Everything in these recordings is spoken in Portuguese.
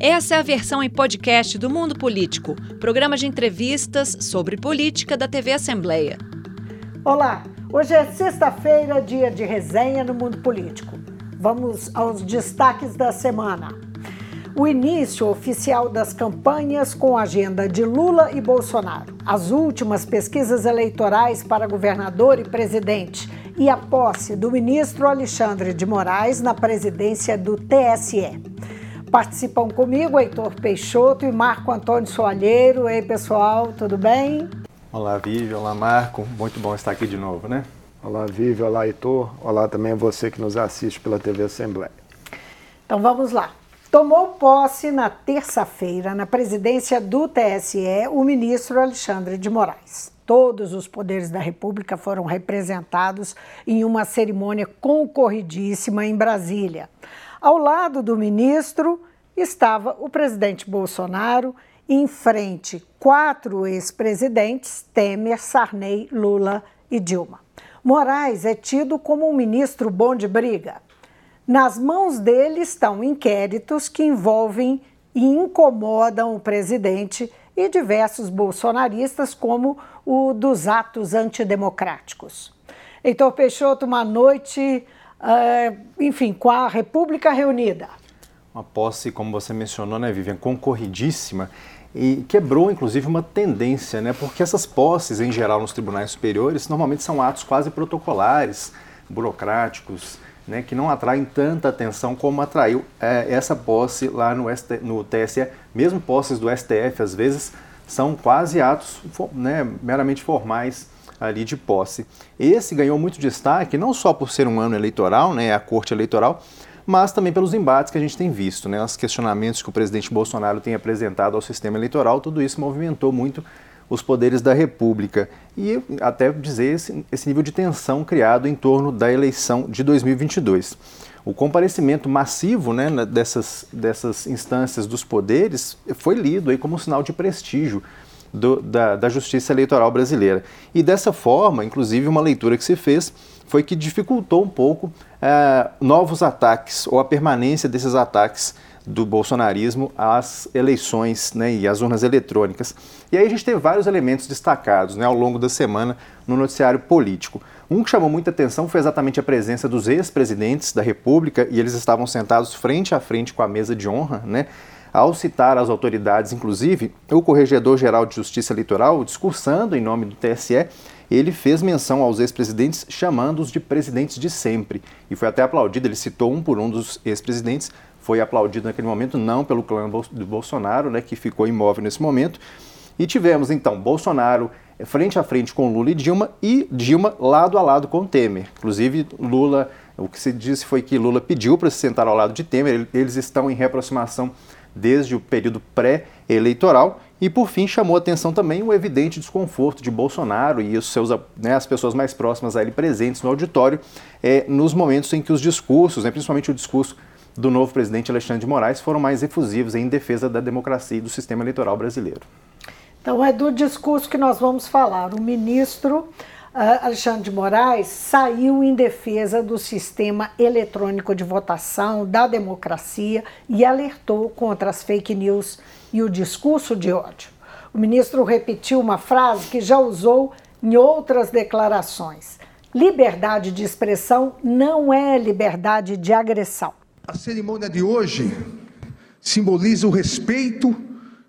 Essa é a versão em podcast do Mundo Político, programa de entrevistas sobre política da TV Assembleia. Olá, hoje é sexta-feira, dia de resenha no Mundo Político. Vamos aos destaques da semana. O início oficial das campanhas com agenda de Lula e Bolsonaro. As últimas pesquisas eleitorais para governador e presidente e a posse do ministro Alexandre de Moraes na presidência do TSE. Participam comigo Heitor Peixoto e Marco Antônio Soalheiro. Ei, pessoal, tudo bem? Olá, Vivi. Olá, Marco. Muito bom estar aqui de novo, né? Olá, Vivi. Olá, Heitor. Olá também a você que nos assiste pela TV Assembleia. Então vamos lá. Tomou posse na terça-feira, na presidência do TSE, o ministro Alexandre de Moraes. Todos os poderes da República foram representados em uma cerimônia concorridíssima em Brasília. Ao lado do ministro estava o presidente Bolsonaro, em frente quatro ex-presidentes: Temer, Sarney, Lula e Dilma. Moraes é tido como um ministro bom de briga. Nas mãos dele estão inquéritos que envolvem e incomodam o presidente e diversos bolsonaristas, como o dos atos antidemocráticos. Heitor Peixoto, uma noite enfim, com a República reunida. Uma posse, como você mencionou, né, Vivian, concorridíssima e quebrou inclusive uma tendência, né? Porque essas posses em geral nos tribunais superiores normalmente são atos quase protocolares, burocráticos, né? Que não atraem tanta atenção como atraiu é, essa posse lá no, ST, no TSE. Mesmo posses do STF às vezes são quase atos, né? Meramente formais ali de posse. Esse ganhou muito destaque, não só por ser um ano eleitoral, né, a corte eleitoral, mas também pelos embates que a gente tem visto, né, os questionamentos que o presidente Bolsonaro tem apresentado ao sistema eleitoral, tudo isso movimentou muito os poderes da República e até dizer esse, esse nível de tensão criado em torno da eleição de 2022. O comparecimento massivo né, dessas, dessas instâncias dos poderes foi lido aí como um sinal de prestígio do, da, da justiça eleitoral brasileira. E dessa forma, inclusive, uma leitura que se fez foi que dificultou um pouco é, novos ataques ou a permanência desses ataques do bolsonarismo às eleições né, e às urnas eletrônicas. E aí a gente teve vários elementos destacados né, ao longo da semana no noticiário político. Um que chamou muita atenção foi exatamente a presença dos ex-presidentes da República e eles estavam sentados frente a frente com a mesa de honra, né? Ao citar as autoridades, inclusive, o Corregedor-Geral de Justiça Eleitoral, discursando em nome do TSE, ele fez menção aos ex-presidentes, chamando-os de presidentes de sempre. E foi até aplaudido, ele citou um por um dos ex-presidentes, foi aplaudido naquele momento, não pelo clã do Bolsonaro, né, que ficou imóvel nesse momento. E tivemos, então, Bolsonaro frente a frente com Lula e Dilma, e Dilma lado a lado com Temer. Inclusive, Lula, o que se disse foi que Lula pediu para se sentar ao lado de Temer, eles estão em reaproximação desde o período pré-eleitoral. E, por fim, chamou atenção também o evidente desconforto de Bolsonaro e os seus, né, as pessoas mais próximas a ele presentes no auditório, é, nos momentos em que os discursos, né, principalmente o discurso do novo presidente Alexandre de Moraes, foram mais efusivos em defesa da democracia e do sistema eleitoral brasileiro. Então, é do discurso que nós vamos falar. O ministro Alexandre de Moraes saiu em defesa do sistema eletrônico de votação, da democracia e alertou contra as fake news e o discurso de ódio. O ministro repetiu uma frase que já usou em outras declarações: liberdade de expressão não é liberdade de agressão. A cerimônia de hoje simboliza o respeito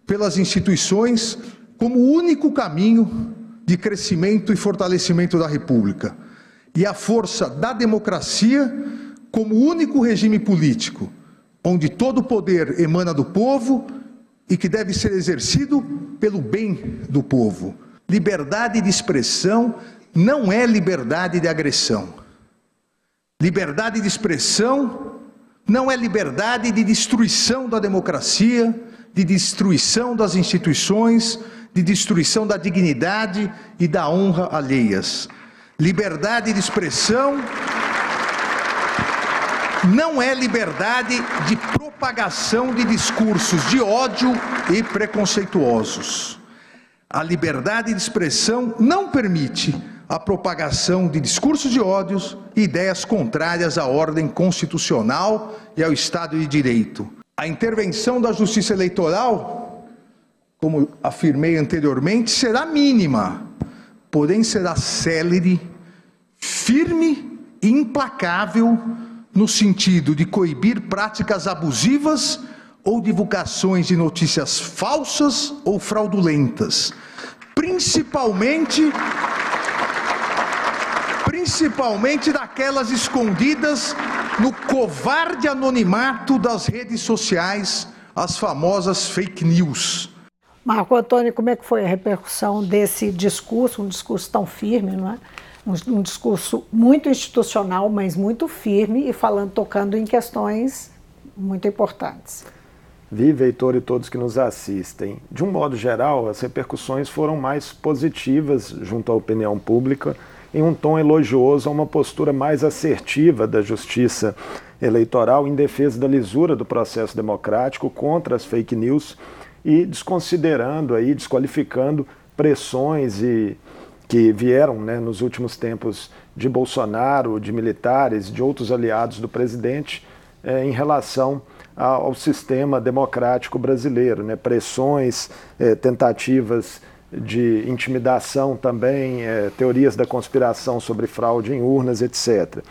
pelas instituições como único caminho de crescimento e fortalecimento da República, e a força da democracia como único regime político, onde todo o poder emana do povo e que deve ser exercido pelo bem do povo. Liberdade de expressão não é liberdade de agressão. Liberdade de expressão não é liberdade de destruição da democracia, de destruição das instituições, de destruição da dignidade e da honra alheias. Liberdade de expressão não é liberdade de propagação de discursos de ódio e preconceituosos. A liberdade de expressão não permite a propagação de discursos de ódios e ideias contrárias à ordem constitucional e ao Estado de Direito. A intervenção da Justiça Eleitoral, como afirmei anteriormente, será mínima, porém será célere, firme e implacável no sentido de coibir práticas abusivas ou divulgações de notícias falsas ou fraudulentas, principalmente principalmente daquelas escondidas no covarde anonimato das redes sociais, as famosas fake news. Marco Antônio, como é que foi a repercussão desse discurso, um discurso tão firme, não é? Um, um discurso muito institucional, mas muito firme e falando, tocando em questões muito importantes. Vive, Heitor e todos que nos assistem. De um modo geral, as repercussões foram mais positivas junto à opinião pública, em um tom elogioso a uma postura mais assertiva da justiça eleitoral em defesa da lisura do processo democrático contra as fake news e desconsiderando aí, desqualificando pressões e que vieram né, nos últimos tempos de Bolsonaro, de militares, de outros aliados do presidente eh, em relação ao sistema democrático brasileiro, né? pressões, eh, tentativas de intimidação também, eh, teorias da conspiração sobre fraude em urnas, etc.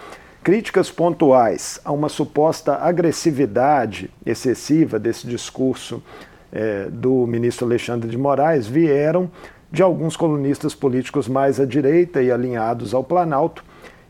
Críticas pontuais a uma suposta agressividade excessiva desse discurso eh, do ministro Alexandre de Moraes vieram de alguns colunistas políticos mais à direita e alinhados ao Planalto,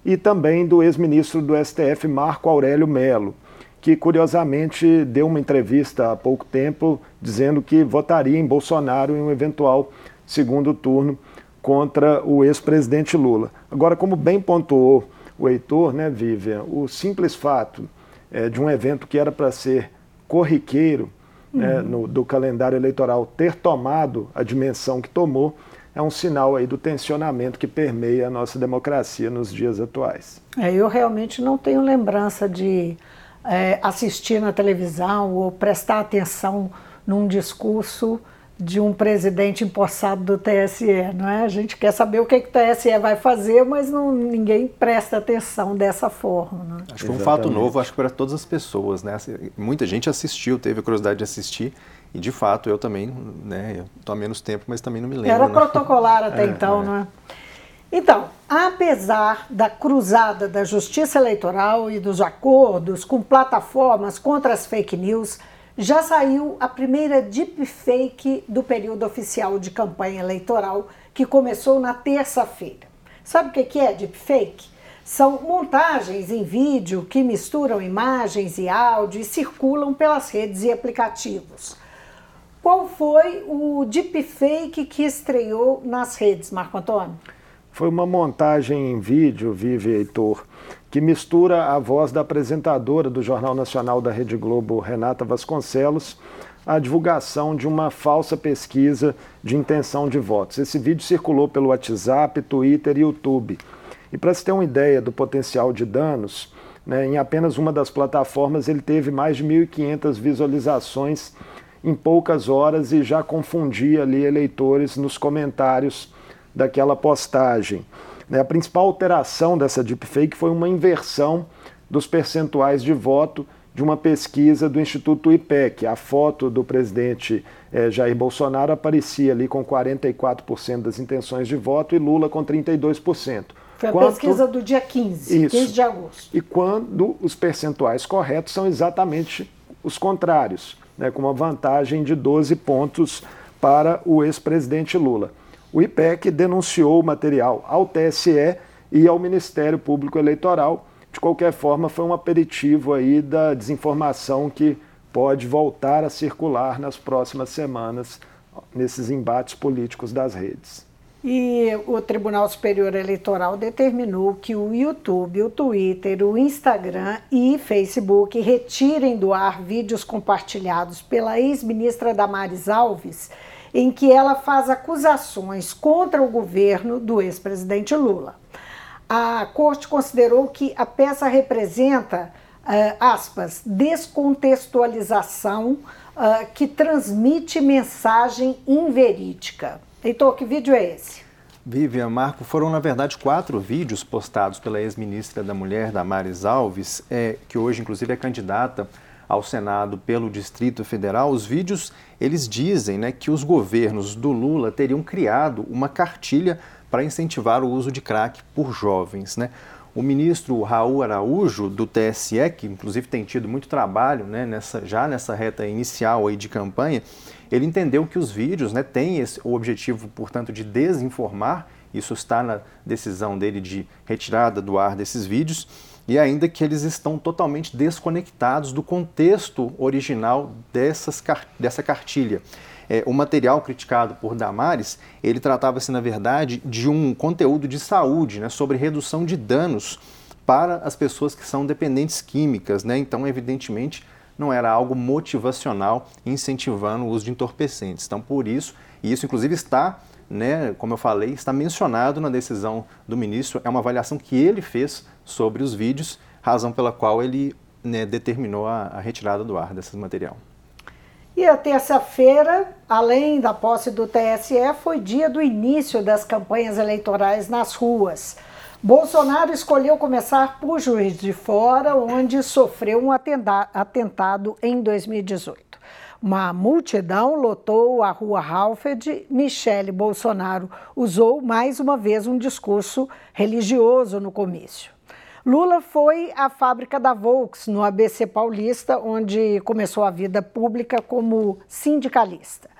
e também do ex-ministro do STF, Marco Aurélio Melo, que curiosamente deu uma entrevista há pouco tempo dizendo que votaria em Bolsonaro em um eventual segundo turno contra o ex-presidente Lula. Agora, como bem pontuou o Heitor, né, Vivian, o simples fato é, de um evento que era para ser corriqueiro uhum. né, no, do calendário eleitoral ter tomado a dimensão que tomou é um sinal aí do tensionamento que permeia a nossa democracia nos dias atuais. É, eu realmente não tenho lembrança de é, assistir na televisão ou prestar atenção num discurso de um presidente empossado do TSE, não é? A gente quer saber o que, que o TSE vai fazer, mas não, ninguém presta atenção dessa forma. Né? Acho que foi um fato novo, acho que para todas as pessoas, né? Assim, muita gente assistiu, teve a curiosidade de assistir, e de fato eu também, né? Estou há menos tempo, mas também não me lembro. Era né? protocolar até é, então, é. não é? Então, apesar da cruzada da Justiça Eleitoral e dos acordos com plataformas contra as fake news, já saiu a primeira deepfake do período oficial de campanha eleitoral, que começou na terça-feira. Sabe o que é deepfake? São montagens em vídeo que misturam imagens e áudio e circulam pelas redes e aplicativos. Qual foi o deepfake que estreou nas redes, Marco Antônio? Foi uma montagem em vídeo, Vive Heitor, que mistura a voz da apresentadora do Jornal Nacional da Rede Globo, Renata Vasconcelos, à divulgação de uma falsa pesquisa de intenção de votos. Esse vídeo circulou pelo WhatsApp, Twitter e YouTube. E para se ter uma ideia do potencial de danos, né, em apenas uma das plataformas ele teve mais de 1.500 visualizações em poucas horas e já confundia ali eleitores nos comentários daquela postagem. Né, a principal alteração dessa deepfake foi uma inversão dos percentuais de voto de uma pesquisa do Instituto IPEC. A foto do presidente eh, Jair Bolsonaro aparecia ali com 44% das intenções de voto e Lula com 32%. Foi a Quanto... pesquisa do dia 15, Isso. 15 de agosto. E quando os percentuais corretos são exatamente os contrários, né, com uma vantagem de 12 pontos para o ex-presidente Lula o IPEC denunciou o material ao TSE e ao Ministério Público Eleitoral. De qualquer forma, foi um aperitivo aí da desinformação que pode voltar a circular nas próximas semanas nesses embates políticos das redes. E o Tribunal Superior Eleitoral determinou que o YouTube, o Twitter, o Instagram e Facebook retirem do ar vídeos compartilhados pela ex-ministra Damares Alves em que ela faz acusações contra o governo do ex-presidente Lula. A corte considerou que a peça representa, uh, aspas, descontextualização uh, que transmite mensagem inverídica. Heitor, que vídeo é esse? Vivian Marco, foram na verdade quatro vídeos postados pela ex-ministra da Mulher, Damares Alves, é, que hoje inclusive é candidata ao Senado pelo Distrito Federal, os vídeos eles dizem né, que os governos do Lula teriam criado uma cartilha para incentivar o uso de crack por jovens. Né? O ministro Raul Araújo, do TSE, que inclusive tem tido muito trabalho né, nessa, já nessa reta inicial aí de campanha, ele entendeu que os vídeos né, têm esse, o objetivo, portanto, de desinformar. Isso está na decisão dele de retirada do ar desses vídeos e ainda que eles estão totalmente desconectados do contexto original dessas, dessa cartilha. É, o material criticado por Damares, ele tratava-se, na verdade, de um conteúdo de saúde, né, sobre redução de danos para as pessoas que são dependentes químicas. Né? Então, evidentemente, não era algo motivacional incentivando o uso de entorpecentes. Então, por isso, e isso inclusive está, né, como eu falei, está mencionado na decisão do ministro, é uma avaliação que ele fez sobre os vídeos, razão pela qual ele né, determinou a, a retirada do ar desse material. E a terça-feira, além da posse do TSE, foi dia do início das campanhas eleitorais nas ruas. Bolsonaro escolheu começar por Juiz de Fora, onde sofreu um atentado em 2018. Uma multidão lotou a rua Halfed. Michele Bolsonaro usou mais uma vez um discurso religioso no comício. Lula foi à fábrica da Volks, no ABC Paulista, onde começou a vida pública como sindicalista.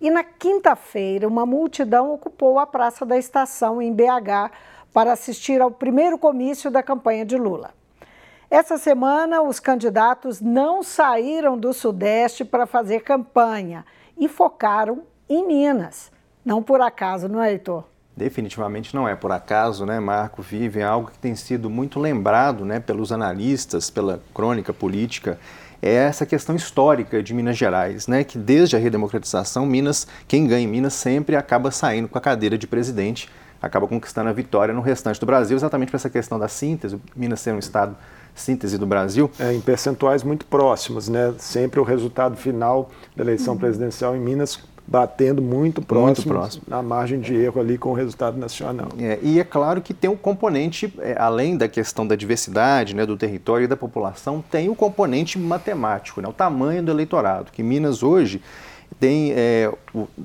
E na quinta-feira, uma multidão ocupou a Praça da Estação, em BH, para assistir ao primeiro comício da campanha de Lula. Essa semana, os candidatos não saíram do Sudeste para fazer campanha e focaram em Minas. Não por acaso, não é, Heitor? Definitivamente não é por acaso, né, Marco? Vive algo que tem sido muito lembrado né, pelos analistas, pela crônica política, é essa questão histórica de Minas Gerais, né, que desde a redemocratização, Minas, quem ganha em Minas sempre acaba saindo com a cadeira de presidente, acaba conquistando a vitória no restante do Brasil, exatamente por essa questão da síntese, Minas ser um estado síntese do Brasil. É, em percentuais muito próximos, né? Sempre o resultado final da eleição presidencial em Minas batendo muito próximo, muito próximo, na margem de erro ali com o resultado nacional. É, e é claro que tem um componente, é, além da questão da diversidade, né, do território e da população, tem o componente matemático, né, o tamanho do eleitorado, que Minas hoje tem, é,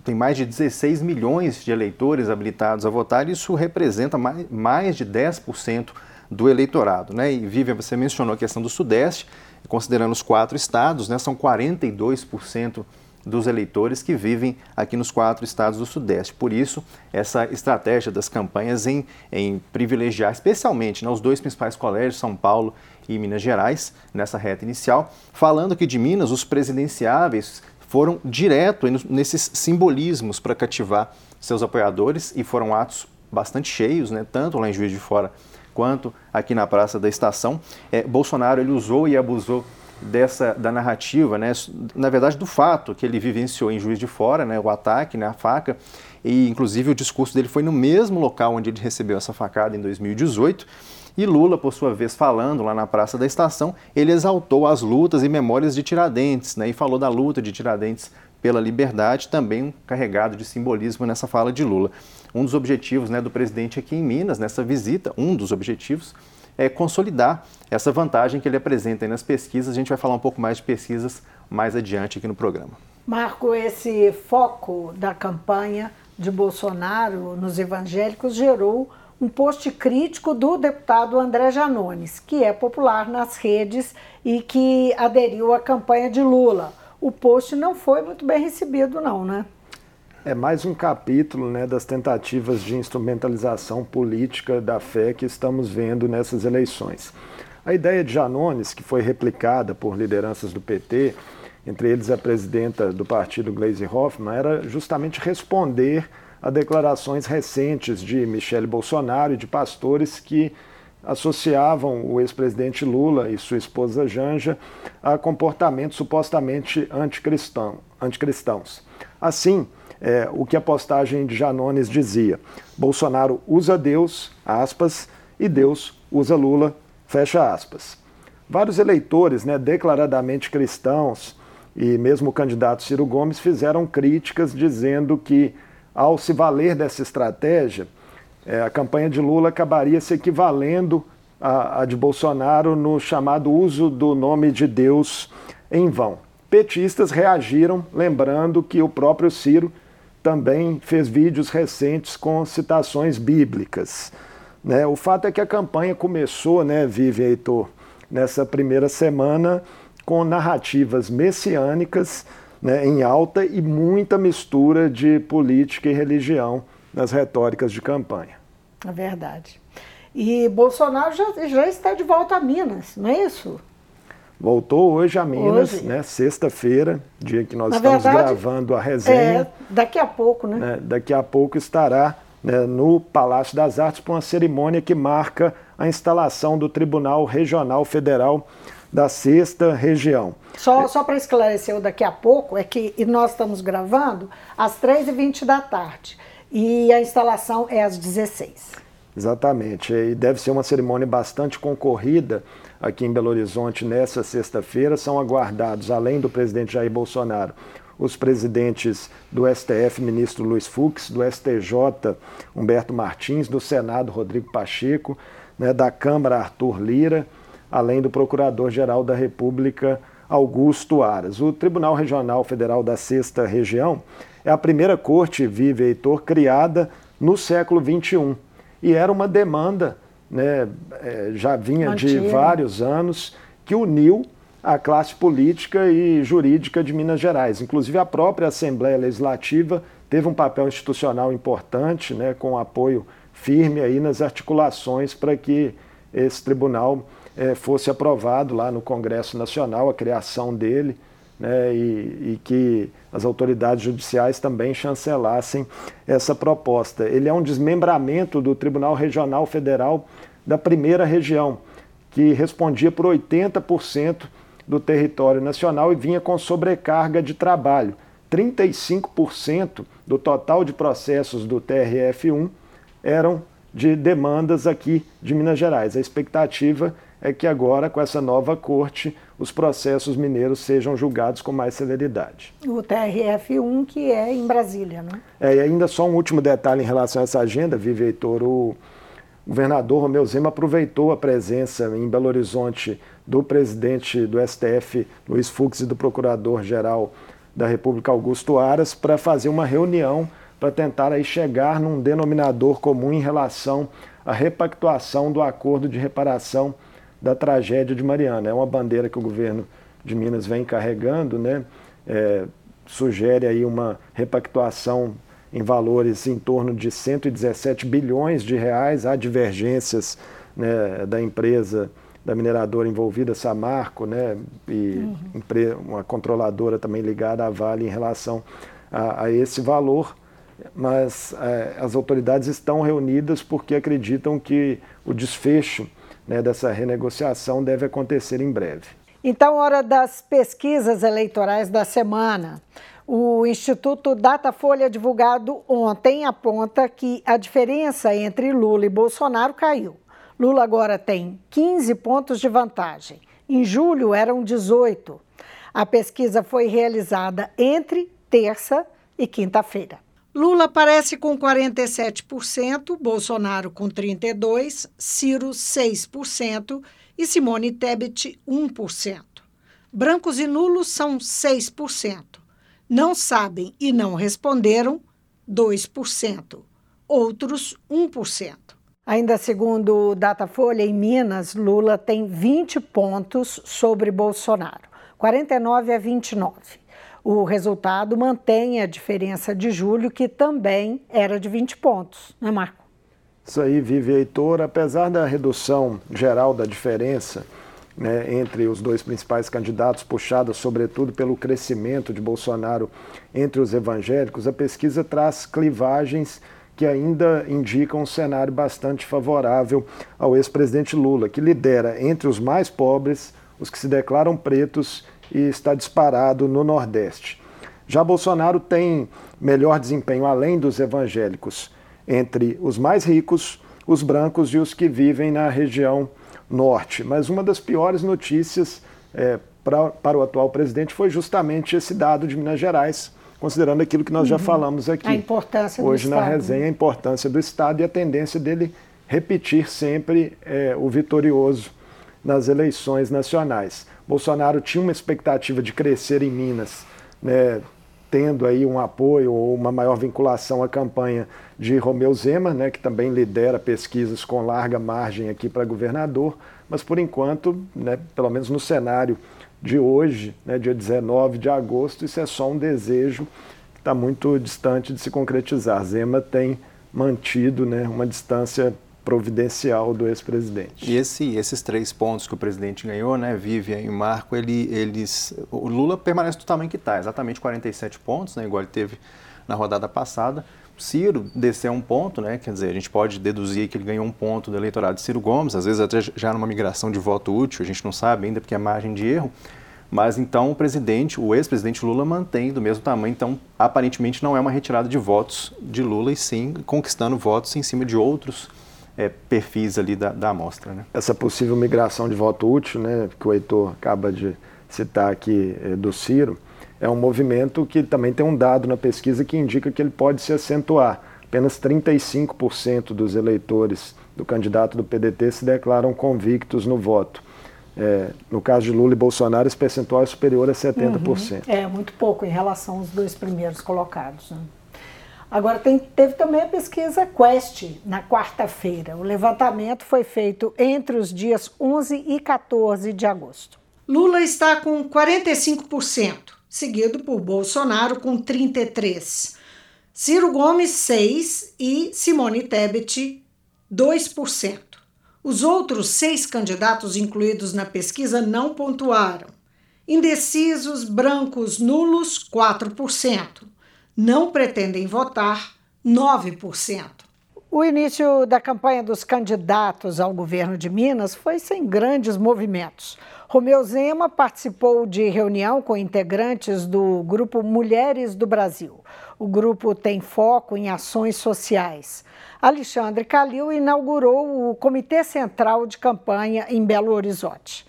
tem mais de 16 milhões de eleitores habilitados a votar, e isso representa mais, mais de 10% do eleitorado. Né? E Vivian, você mencionou a questão do Sudeste, considerando os quatro estados, né, são 42% dos eleitores que vivem aqui nos quatro estados do Sudeste. Por isso, essa estratégia das campanhas em, em privilegiar, especialmente né, os dois principais colégios, São Paulo e Minas Gerais, nessa reta inicial. Falando que de Minas, os presidenciáveis foram direto nesses simbolismos para cativar seus apoiadores e foram atos bastante cheios, né, tanto lá em Juiz de Fora quanto aqui na Praça da Estação. É, Bolsonaro ele usou e abusou dessa da narrativa, né, na verdade do fato que ele vivenciou em Juiz de Fora, né, o ataque, né, a faca, e inclusive o discurso dele foi no mesmo local onde ele recebeu essa facada em 2018. E Lula, por sua vez, falando lá na Praça da Estação, ele exaltou as lutas e memórias de Tiradentes, né, e falou da luta de Tiradentes pela liberdade, também carregado de simbolismo nessa fala de Lula. Um dos objetivos né, do presidente aqui em Minas, nessa visita, um dos objetivos, é, consolidar essa vantagem que ele apresenta nas pesquisas. A gente vai falar um pouco mais de pesquisas mais adiante aqui no programa. Marco, esse foco da campanha de Bolsonaro nos evangélicos gerou um post crítico do deputado André Janones, que é popular nas redes e que aderiu à campanha de Lula. O post não foi muito bem recebido, não, né? É mais um capítulo né, das tentativas de instrumentalização política da fé que estamos vendo nessas eleições. A ideia de Janones, que foi replicada por lideranças do PT, entre eles a presidenta do partido Gleisi Hoffmann, era justamente responder a declarações recentes de Michele Bolsonaro e de pastores que associavam o ex-presidente Lula e sua esposa Janja a comportamentos supostamente anticristão, anticristãos. Assim, é, o que a postagem de Janones dizia. Bolsonaro usa Deus, aspas, e Deus usa Lula, fecha aspas. Vários eleitores, né, declaradamente cristãos, e mesmo o candidato Ciro Gomes fizeram críticas dizendo que, ao se valer dessa estratégia, é, a campanha de Lula acabaria se equivalendo à, à de Bolsonaro no chamado uso do nome de Deus em vão. Petistas reagiram, lembrando que o próprio Ciro também fez vídeos recentes com citações bíblicas. Né? O fato é que a campanha começou, né, Vive Heitor, nessa primeira semana com narrativas messiânicas né, em alta e muita mistura de política e religião nas retóricas de campanha. É verdade. E Bolsonaro já, já está de volta a Minas, não é isso? Voltou hoje a Minas, hoje. né? Sexta-feira, dia que nós Na estamos verdade, gravando a resenha. É, daqui a pouco, né? né? Daqui a pouco estará né, no Palácio das Artes para uma cerimônia que marca a instalação do Tribunal Regional Federal da Sexta Região. Só, só para esclarecer o daqui a pouco, é que nós estamos gravando às 3h20 da tarde e a instalação é às 16 Exatamente, e deve ser uma cerimônia bastante concorrida aqui em Belo Horizonte nessa sexta-feira. São aguardados, além do presidente Jair Bolsonaro, os presidentes do STF, ministro Luiz Fux, do STJ, Humberto Martins, do Senado, Rodrigo Pacheco, né, da Câmara, Arthur Lira, além do Procurador-Geral da República, Augusto Aras. O Tribunal Regional Federal da Sexta Região é a primeira corte, vive Heitor, criada no século XXI. E era uma demanda, né, é, já vinha de vários anos, que uniu a classe política e jurídica de Minas Gerais. Inclusive, a própria Assembleia Legislativa teve um papel institucional importante, né, com apoio firme aí nas articulações para que esse tribunal é, fosse aprovado lá no Congresso Nacional, a criação dele, né, e, e, que as autoridades judiciais também chancelassem essa proposta. Ele é um desmembramento do Tribunal Regional Federal da primeira região, que respondia por 80% do território nacional e vinha com sobrecarga de trabalho. 35% do total de processos do TRF1 eram de demandas aqui de Minas Gerais. A expectativa é que agora, com essa nova corte, os processos mineiros sejam julgados com mais celeridade. O TRF1, que é em Brasília, né? É, e ainda só um último detalhe em relação a essa agenda, Vive Heitor, o governador Romeu Zema aproveitou a presença em Belo Horizonte do presidente do STF, Luiz Fux, e do procurador-geral da República, Augusto Aras, para fazer uma reunião para tentar aí chegar num denominador comum em relação à repactuação do acordo de reparação da tragédia de Mariana. É uma bandeira que o governo de Minas vem carregando, né? É, sugere aí uma repactuação em valores em torno de 117 bilhões de reais. Há divergências né, da empresa, da mineradora envolvida, Samarco, né, e uhum. uma controladora também ligada à Vale em relação a, a esse valor. Mas é, as autoridades estão reunidas porque acreditam que o desfecho né, dessa renegociação deve acontecer em breve. Então, hora das pesquisas eleitorais da semana. O Instituto Datafolha, divulgado ontem, aponta que a diferença entre Lula e Bolsonaro caiu. Lula agora tem 15 pontos de vantagem. Em julho eram 18. A pesquisa foi realizada entre terça e quinta-feira. Lula aparece com 47%, Bolsonaro com 32%, Ciro 6% e Simone Tebet 1%. Brancos e nulos são 6%. Não sabem e não responderam 2%. Outros 1%. Ainda segundo o Datafolha, em Minas, Lula tem 20 pontos sobre Bolsonaro, 49 a 29. O resultado mantém a diferença de julho, que também era de 20 pontos, né, Marco? Isso aí, Vive Heitor. Apesar da redução geral da diferença né, entre os dois principais candidatos, puxada sobretudo pelo crescimento de Bolsonaro entre os evangélicos, a pesquisa traz clivagens que ainda indicam um cenário bastante favorável ao ex-presidente Lula, que lidera entre os mais pobres, os que se declaram pretos e está disparado no Nordeste. Já Bolsonaro tem melhor desempenho, além dos evangélicos, entre os mais ricos, os brancos e os que vivem na região norte. Mas uma das piores notícias é, pra, para o atual presidente foi justamente esse dado de Minas Gerais, considerando aquilo que nós uhum. já falamos aqui. A importância Hoje do na resenha, a importância do Estado e a tendência dele repetir sempre é, o vitorioso nas eleições nacionais. Bolsonaro tinha uma expectativa de crescer em Minas, né, tendo aí um apoio ou uma maior vinculação à campanha de Romeu Zema, né, que também lidera pesquisas com larga margem aqui para governador, mas por enquanto, né, pelo menos no cenário de hoje, né, dia 19 de agosto, isso é só um desejo que está muito distante de se concretizar. Zema tem mantido né, uma distância providencial do ex-presidente. E esse, esses três pontos que o presidente ganhou, né, Vivian e Marco, ele, eles, o Lula permanece do tamanho que está, exatamente 47 pontos, né, igual ele teve na rodada passada. Ciro desceu um ponto, né? Quer dizer, a gente pode deduzir que ele ganhou um ponto do eleitorado de Ciro Gomes, às vezes até já numa migração de voto útil, a gente não sabe ainda porque é margem de erro. Mas então o presidente, o ex-presidente Lula mantém do mesmo tamanho, então aparentemente não é uma retirada de votos de Lula e sim conquistando votos em cima de outros é, perfis ali da, da amostra. Né? Essa possível migração de voto útil, né, que o Heitor acaba de citar aqui é, do Ciro, é um movimento que também tem um dado na pesquisa que indica que ele pode se acentuar. Apenas 35% dos eleitores do candidato do PDT se declaram convictos no voto. É, no caso de Lula e Bolsonaro, esse percentual é superior a 70%. Uhum. É, muito pouco em relação aos dois primeiros colocados. Né? Agora, tem, teve também a pesquisa Quest na quarta-feira. O levantamento foi feito entre os dias 11 e 14 de agosto. Lula está com 45%, seguido por Bolsonaro com 33%. Ciro Gomes, 6% e Simone Tebet, 2%. Os outros seis candidatos incluídos na pesquisa não pontuaram. Indecisos, brancos, nulos, 4%. Não pretendem votar, 9%. O início da campanha dos candidatos ao governo de Minas foi sem grandes movimentos. Romeu Zema participou de reunião com integrantes do grupo Mulheres do Brasil. O grupo tem foco em ações sociais. Alexandre Calil inaugurou o Comitê Central de Campanha em Belo Horizonte.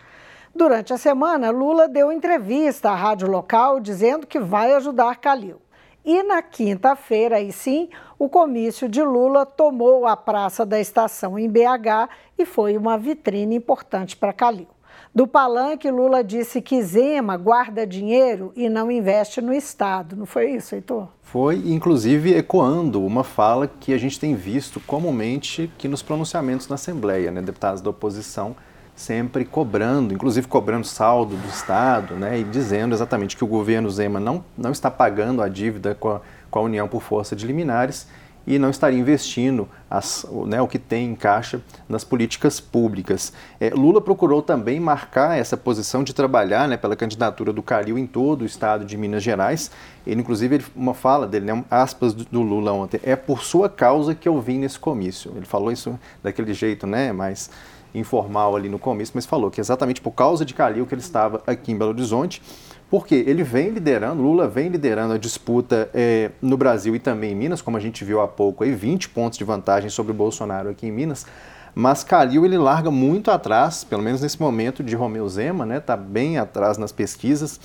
Durante a semana, Lula deu entrevista à rádio local dizendo que vai ajudar Calil. E na quinta-feira, aí sim, o comício de Lula tomou a Praça da Estação em BH e foi uma vitrine importante para Calil. Do palanque, Lula disse que Zema guarda dinheiro e não investe no Estado. Não foi isso, Heitor? Foi, inclusive, ecoando uma fala que a gente tem visto comumente que nos pronunciamentos na Assembleia, né? deputados da oposição sempre cobrando, inclusive cobrando saldo do Estado, né? e dizendo exatamente que o governo Zema não, não está pagando a dívida com a, com a União por força de liminares e não estaria investindo as, né, o que tem em caixa nas políticas públicas. É, Lula procurou também marcar essa posição de trabalhar né, pela candidatura do Calil em todo o estado de Minas Gerais. Ele, inclusive, ele, uma fala dele, né, aspas do, Lula ontem, é por sua causa que eu vim nesse comício. Ele falou isso daquele jeito, né, mais informal ali no comício, mas falou que exatamente por causa de Calil que ele estava aqui em Belo Horizonte porque ele vem liderando, Lula vem liderando a disputa é, no Brasil e também em Minas, como a gente viu há pouco, aí 20 pontos de vantagem sobre o Bolsonaro aqui em Minas. Mas Calil ele larga muito atrás, pelo menos nesse momento, de Romeu Zema, né? Está bem atrás nas pesquisas.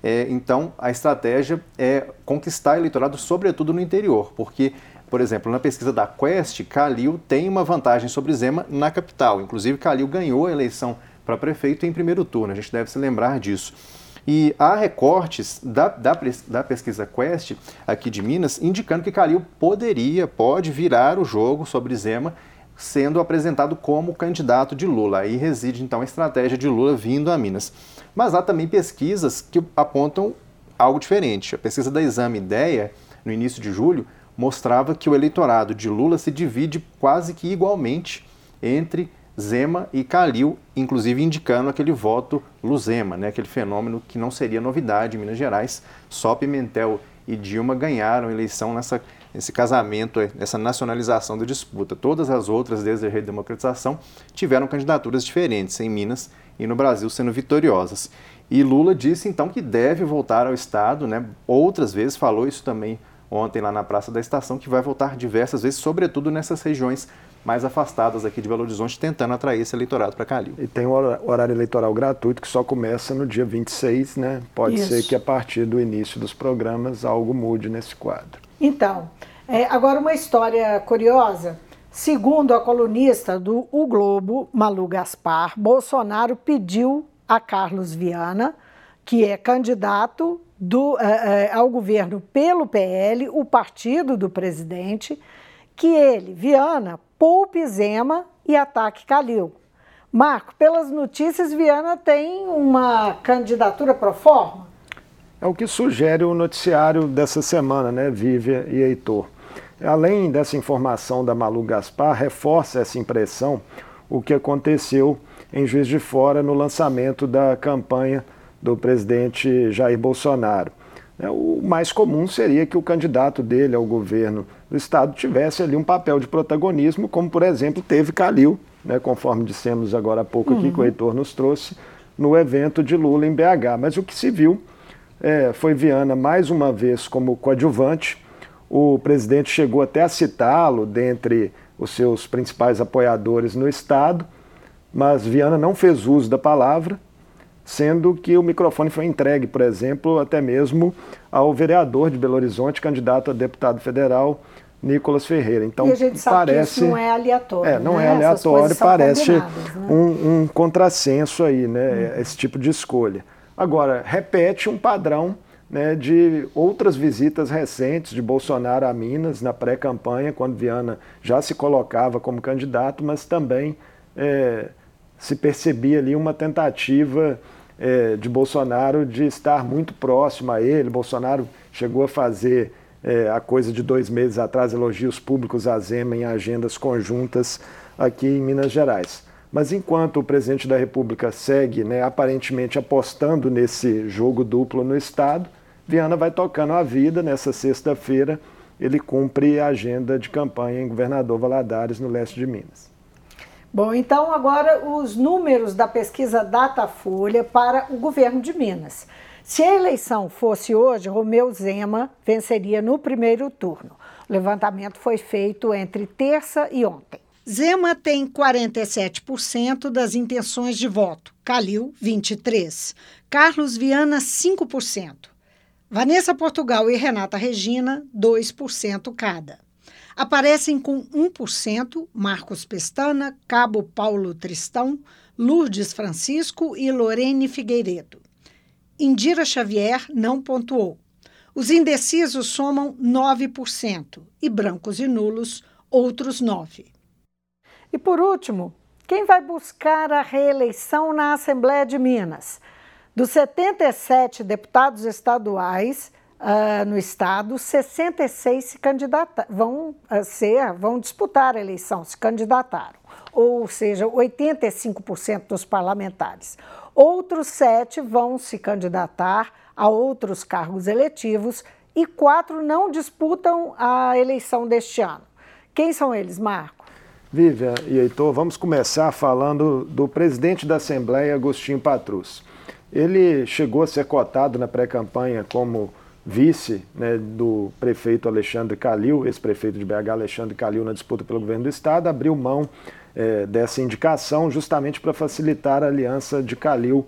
É, então a estratégia é conquistar eleitorado, sobretudo no interior, porque por exemplo, na pesquisa da Quest, Calil tem uma vantagem sobre Zema na capital. Inclusive, Calil ganhou a eleição para prefeito em primeiro turno. A gente deve se lembrar disso. E há recortes da, da, da, pesquisa Quest aqui de Minas indicando que Calil poderia, pode virar o jogo sobre Zema sendo apresentado como candidato de Lula. Aí reside então a estratégia de Lula vindo a Minas. Mas há também pesquisas que apontam algo diferente. A pesquisa da Exame Ideia, no início de julho, mostrava que o eleitorado de Lula se divide quase que igualmente entre Zema e Calil, inclusive indicando aquele voto Luzema, né, aquele fenômeno que não seria novidade em Minas Gerais. Só Pimentel e Dilma ganharam a eleição nessa, nesse casamento, nessa nacionalização da disputa. Todas as outras, desde a redemocratização, tiveram candidaturas diferentes em Minas e no Brasil sendo vitoriosas. E Lula disse então que deve voltar ao Estado, né? outras vezes falou isso também ontem lá na Praça da Estação, que vai voltar diversas vezes, sobretudo nessas regiões mais afastadas aqui de Belo Horizonte, tentando atrair esse eleitorado para Calil. E tem o horário eleitoral gratuito que só começa no dia 26, né? Pode Isso. ser que a partir do início dos programas algo mude nesse quadro. Então, é, agora uma história curiosa. Segundo a colunista do O Globo, Malu Gaspar, Bolsonaro pediu a Carlos Viana, que é candidato do, eh, eh, ao governo pelo PL, o partido do presidente, que ele, Viana, poupe Zema e ataque Calil. Marco, pelas notícias, Viana tem uma candidatura pro forma? É o que sugere o noticiário dessa semana, né, Vívia e Heitor. Além dessa informação da Malu Gaspar, reforça essa impressão o que aconteceu em Juiz de Fora no lançamento da campanha do presidente Jair Bolsonaro. É, o mais comum seria que o candidato dele ao governo do estado tivesse ali um papel de protagonismo, como por exemplo teve Calil, né, conforme dissemos agora há pouco aqui, uhum. que o Heitor nos trouxe, no evento de Lula em BH. Mas o que se viu é, foi Viana mais uma vez como coadjuvante, o presidente chegou até a citá-lo dentre os seus principais apoiadores no Estado, mas Viana não fez uso da palavra, sendo que o microfone foi entregue, por exemplo, até mesmo ao vereador de Belo Horizonte, candidato a deputado federal, Nicolas Ferreira. Então, e a gente sabe parece, que isso não é aleatório. É, não né? é aleatório, parece né? um, um, contrassenso aí, né? Hum. Esse tipo de escolha. Agora, repete um padrão né, de outras visitas recentes de Bolsonaro a Minas na pré-campanha, quando Viana já se colocava como candidato, mas também é, se percebia ali uma tentativa é, de Bolsonaro de estar muito próximo a ele. Bolsonaro chegou a fazer, é, a coisa de dois meses atrás, elogios públicos a Zema em agendas conjuntas aqui em Minas Gerais. Mas enquanto o presidente da República segue né, aparentemente apostando nesse jogo duplo no Estado, Viana vai tocando a vida. Nessa sexta-feira, ele cumpre a agenda de campanha em Governador Valadares, no leste de Minas. Bom, então agora os números da pesquisa Datafolha para o governo de Minas. Se a eleição fosse hoje, Romeu Zema venceria no primeiro turno. O levantamento foi feito entre terça e ontem. Zema tem 47% das intenções de voto, Calil, 23%, Carlos Viana, 5%. Vanessa Portugal e Renata Regina, 2% cada. Aparecem com 1% Marcos Pestana, Cabo Paulo Tristão, Lourdes Francisco e Lorene Figueiredo. Indira Xavier não pontuou. Os indecisos somam 9% e brancos e nulos, outros 9%. E por último, quem vai buscar a reeleição na Assembleia de Minas? Dos 77 deputados estaduais uh, no estado, 66 se candidata vão uh, ser, vão disputar a eleição, se candidataram. Ou seja, 85% dos parlamentares. Outros sete vão se candidatar a outros cargos eletivos e quatro não disputam a eleição deste ano. Quem são eles, Marco? Vivian e Heitor, vamos começar falando do presidente da Assembleia, Agostinho Patrus. Ele chegou a ser cotado na pré-campanha como vice né, do prefeito Alexandre Calil, ex-prefeito de BH Alexandre Calil, na disputa pelo governo do estado, abriu mão é, dessa indicação justamente para facilitar a aliança de Calil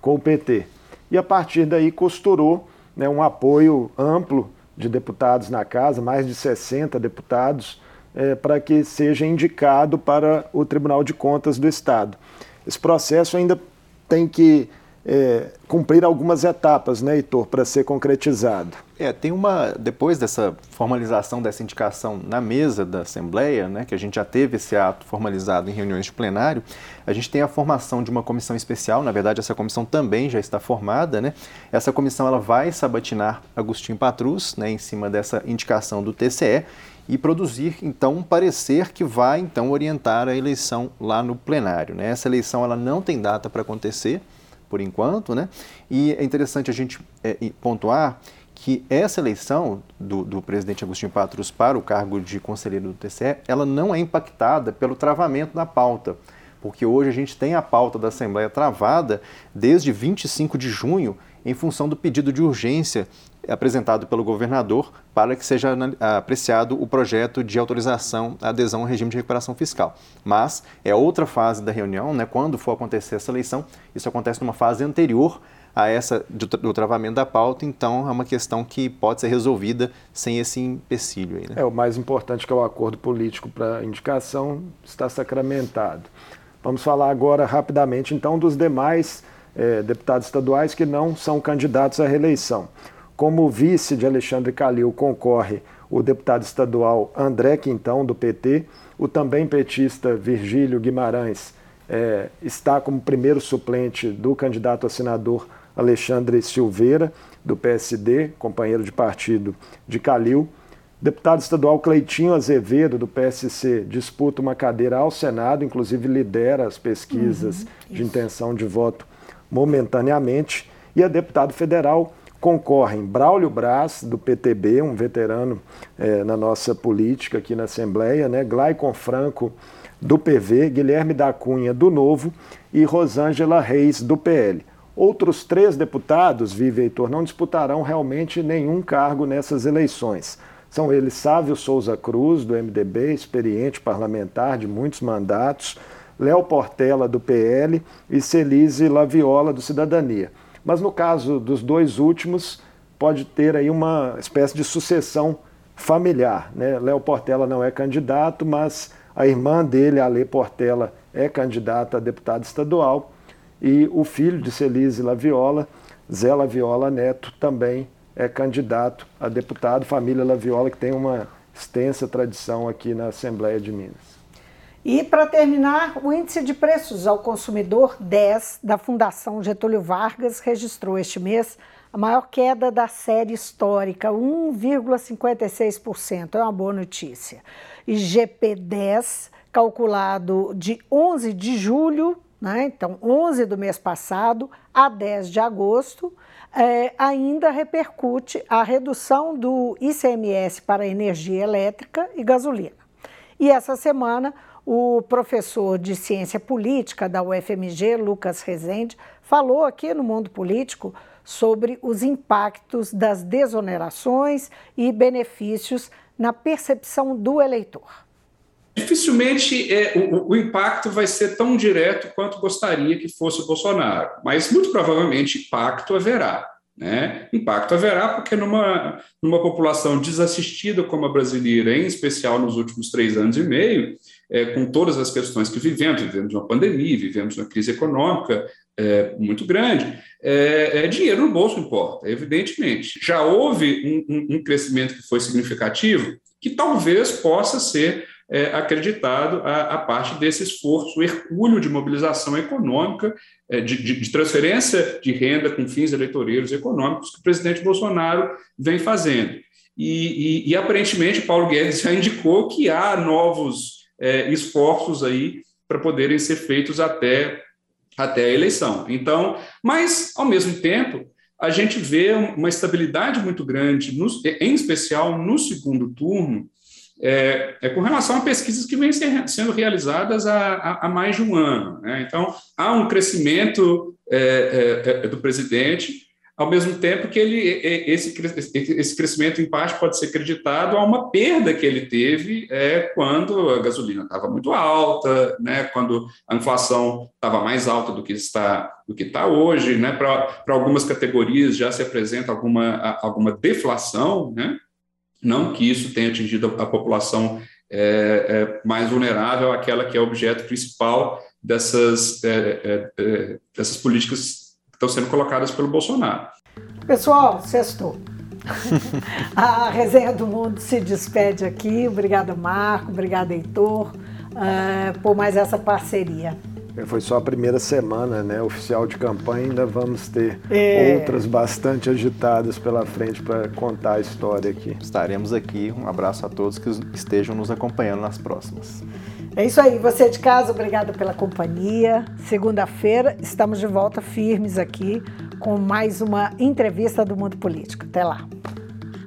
com o PT. E a partir daí costurou né, um apoio amplo de deputados na casa, mais de 60 deputados, é, para que seja indicado para o Tribunal de Contas do Estado. Esse processo ainda tem que é, cumprir algumas etapas, né, Heitor, para ser concretizado. É, tem uma, depois dessa formalização dessa indicação na mesa da Assembleia, né, que a gente já teve esse ato formalizado em reuniões de plenário, a gente tem a formação de uma comissão especial, na verdade essa comissão também já está formada, né, essa comissão ela vai sabatinar Agostinho Patrus, né, em cima dessa indicação do TCE, e produzir então um parecer que vai então orientar a eleição lá no plenário. Né? Essa eleição ela não tem data para acontecer, por enquanto, né? E é interessante a gente é, pontuar que essa eleição do, do, presidente Agostinho Patrus para o cargo de conselheiro do TCE, ela não é impactada pelo travamento da pauta, porque hoje a gente tem a pauta da Assembleia travada desde 25 de junho em função do pedido de urgência apresentado pelo governador para que seja apreciado o projeto de autorização à adesão ao regime de recuperação fiscal. Mas é outra fase da reunião, né, quando for acontecer essa eleição, isso acontece numa fase anterior a essa do, travamento da pauta, então é uma questão que pode ser resolvida sem esse empecilho. Aí, né? É, o mais importante que é o acordo político para indicação está sacramentado. Vamos falar agora rapidamente então dos demais é, deputados estaduais que não são candidatos à reeleição. Como vice de Alexandre Calil concorre o deputado estadual André Quintão, do PT, o também petista Virgílio Guimarães é, está como primeiro suplente do candidato a senador Alexandre Silveira, do PSD, companheiro de partido de Calil. Deputado estadual Cleitinho Azevedo, do PSC, disputa uma cadeira ao Senado, inclusive lidera as pesquisas uhum, de intenção de voto momentaneamente. E a deputado federal concorrem Braulio Braz, do PTB, um veterano é, na nossa política aqui na Assembleia, né? Glaicon Franco, do PV, Guilherme da Cunha, do Novo, e Rosângela Reis, do PL. Outros três deputados, Vive Heitor, não disputarão realmente nenhum cargo nessas eleições. São eles Sávio Souza Cruz, do MDB, experiente parlamentar de muitos mandatos, Léo Portela, do PL, e Celise Laviola, do Cidadania. Mas no caso dos dois últimos, pode ter aí uma espécie de sucessão familiar. Né? Léo Portela não é candidato, mas a irmã dele, Ale Portela, é candidata a deputado estadual, e o filho de Celise Laviola, Zé Laviola Neto, também é candidato a deputado, família Laviola, que tem uma extensa tradição aqui na Assembleia de Minas. E, para terminar, o índice de preços ao consumidor 10 da Fundação Getúlio Vargas registrou este mês a maior queda da série histórica, 1,56%. É uma boa notícia. E GP10, calculado de 11 de julho, né? então 11 do mês passado, a 10 de agosto, é, ainda repercute a redução do ICMS para energia elétrica e gasolina. E essa semana, o professor de ciência política da UFMG, Lucas Rezende, falou aqui no Mundo Político sobre os impactos das desonerações e benefícios na percepção do eleitor. Dificilmente é, o, o, impacto vai ser tão direto quanto gostaria que fosse o Bolsonaro, mas muito provavelmente impacto haverá. Né? Impacto haverá porque numa, numa população desassistida como a brasileira, em especial nos últimos três anos e meio, é, com todas as questões que vivemos, vivemos uma pandemia, vivemos uma crise econômica é, muito grande, é, é, dinheiro no bolso importa, evidentemente. Já houve um, um, um crescimento que foi significativo, que talvez possa ser é, acreditado a, a, parte desse esforço hercúleo de mobilização econômica, é, de, de, de, transferência de renda com fins eleitoreiros econômicos que o presidente Bolsonaro vem fazendo. E, e, e aparentemente Paulo Guedes já indicou que há novos é, esforços aí para poderem ser feitos até, até a eleição. Então, mas ao mesmo tempo a gente vê uma estabilidade muito grande, no, em especial no segundo turno, é, é, com relação a pesquisas que vêm sendo realizadas há, há, há, mais de um ano. Né? Então, há um crescimento é, é, é do presidente, ao mesmo tempo que ele, esse, esse crescimento, em parte, pode ser acreditado a uma perda que ele teve é, quando a gasolina estava muito alta, né? quando a inflação estava mais alta do que está, do que está hoje. Né? Para algumas categorias já se apresenta alguma, alguma deflação, né? Não que isso tenha atingido a, população é, é, mais vulnerável, aquela que é objeto principal dessas, é, é, é, dessas políticas estão sendo colocadas pelo Bolsonaro. Pessoal, sextou. a Resenha do Mundo se despede aqui. Obrigada, Marco. Obrigada, Heitor, uh, por mais essa parceria. Foi só a primeira semana, né? Oficial de campanha, ainda vamos ter é. outras bastante agitadas pela frente para contar a história aqui. Estaremos aqui. Um abraço a todos que estejam nos acompanhando nas próximas. É isso aí, você de casa, obrigado pela companhia. Segunda-feira estamos de volta firmes aqui com mais uma entrevista do Mundo Político. Até lá.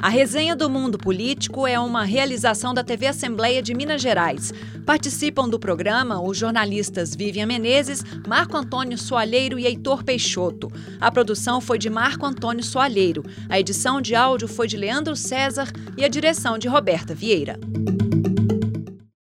A resenha do Mundo Político é uma realização da TV Assembleia de Minas Gerais. Participam do programa os jornalistas Vivian Menezes, Marco Antônio Soalheiro e Heitor Peixoto. A produção foi de Marco Antônio Soalheiro, a edição de áudio foi de Leandro César e a direção de Roberta Vieira.